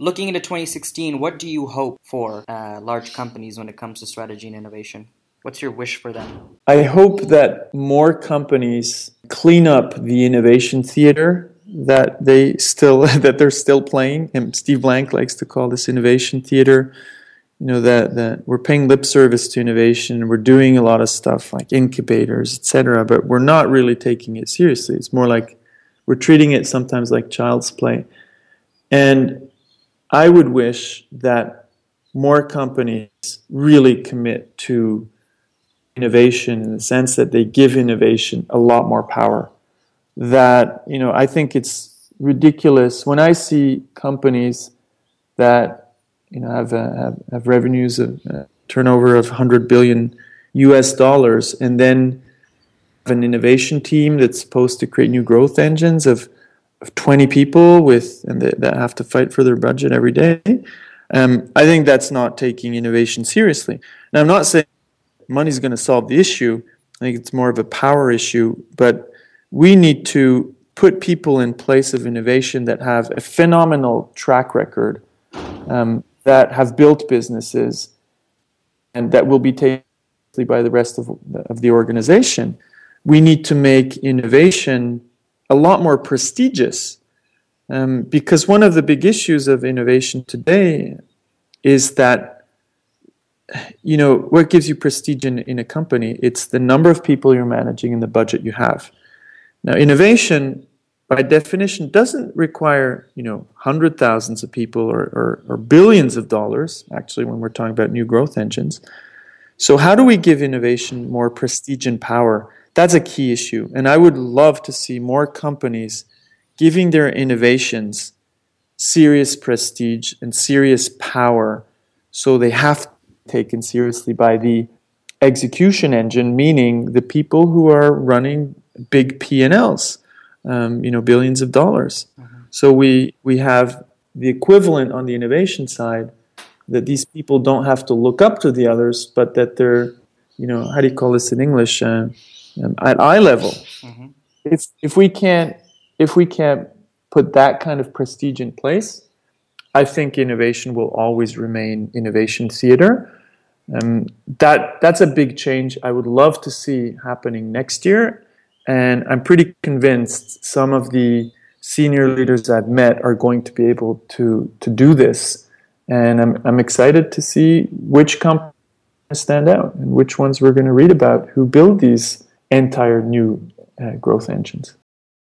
Looking into 2016, what do you hope for uh, large companies when it comes to strategy and innovation? What's your wish for them? I hope that more companies clean up the innovation theater that they still that they're still playing. And Steve Blank likes to call this innovation theater. You know that that we're paying lip service to innovation. We're doing a lot of stuff like incubators, etc. But we're not really taking it seriously. It's more like we're treating it sometimes like child's play. And I would wish that more companies really commit to innovation in the sense that they give innovation a lot more power. That, you know, I think it's ridiculous when I see companies that, you know, have, uh, have, have, revenues of uh, turnover of 100 billion US dollars and then have an innovation team that's supposed to create new growth engines of of 20 people with and that have to fight for their budget every day. Um, I think that's not taking innovation seriously. Now, I'm not saying money's going to solve the issue. I think it's more of a power issue. But we need to put people in place of innovation that have a phenomenal track record, um, that have built businesses, and that will be taken by the rest of, of the organization. We need to make innovation a lot more prestigious. Um, because one of the big issues of innovation today is that, you know, what gives you prestige in, in a company? It's the number of people you're managing and the budget you have. Now, innovation, by definition, doesn't require, you know, hundred thousands of people or, or, or billions of dollars, actually, when we're talking about new growth engines. So, how do we give innovation more prestige and power? That's a key issue. And I would love to see more companies giving their innovations serious prestige and serious power so they have taken seriously by the execution engine, meaning the people who are running big P&Ls, um, you know, billions of dollars. Mm-hmm. So we, we have the equivalent on the innovation side that these people don't have to look up to the others, but that they're, you know, how do you call this in English? Uh, um, at eye level. Mm-hmm. If if we can't if we can't put that kind of prestige in place, I think innovation will always remain innovation theater. Um, that that's a big change I would love to see happening next year, and I'm pretty convinced some of the senior leaders I've met are going to be able to to do this, and I'm I'm excited to see which companies stand out and which ones we're going to read about who build these entire new uh, growth engines.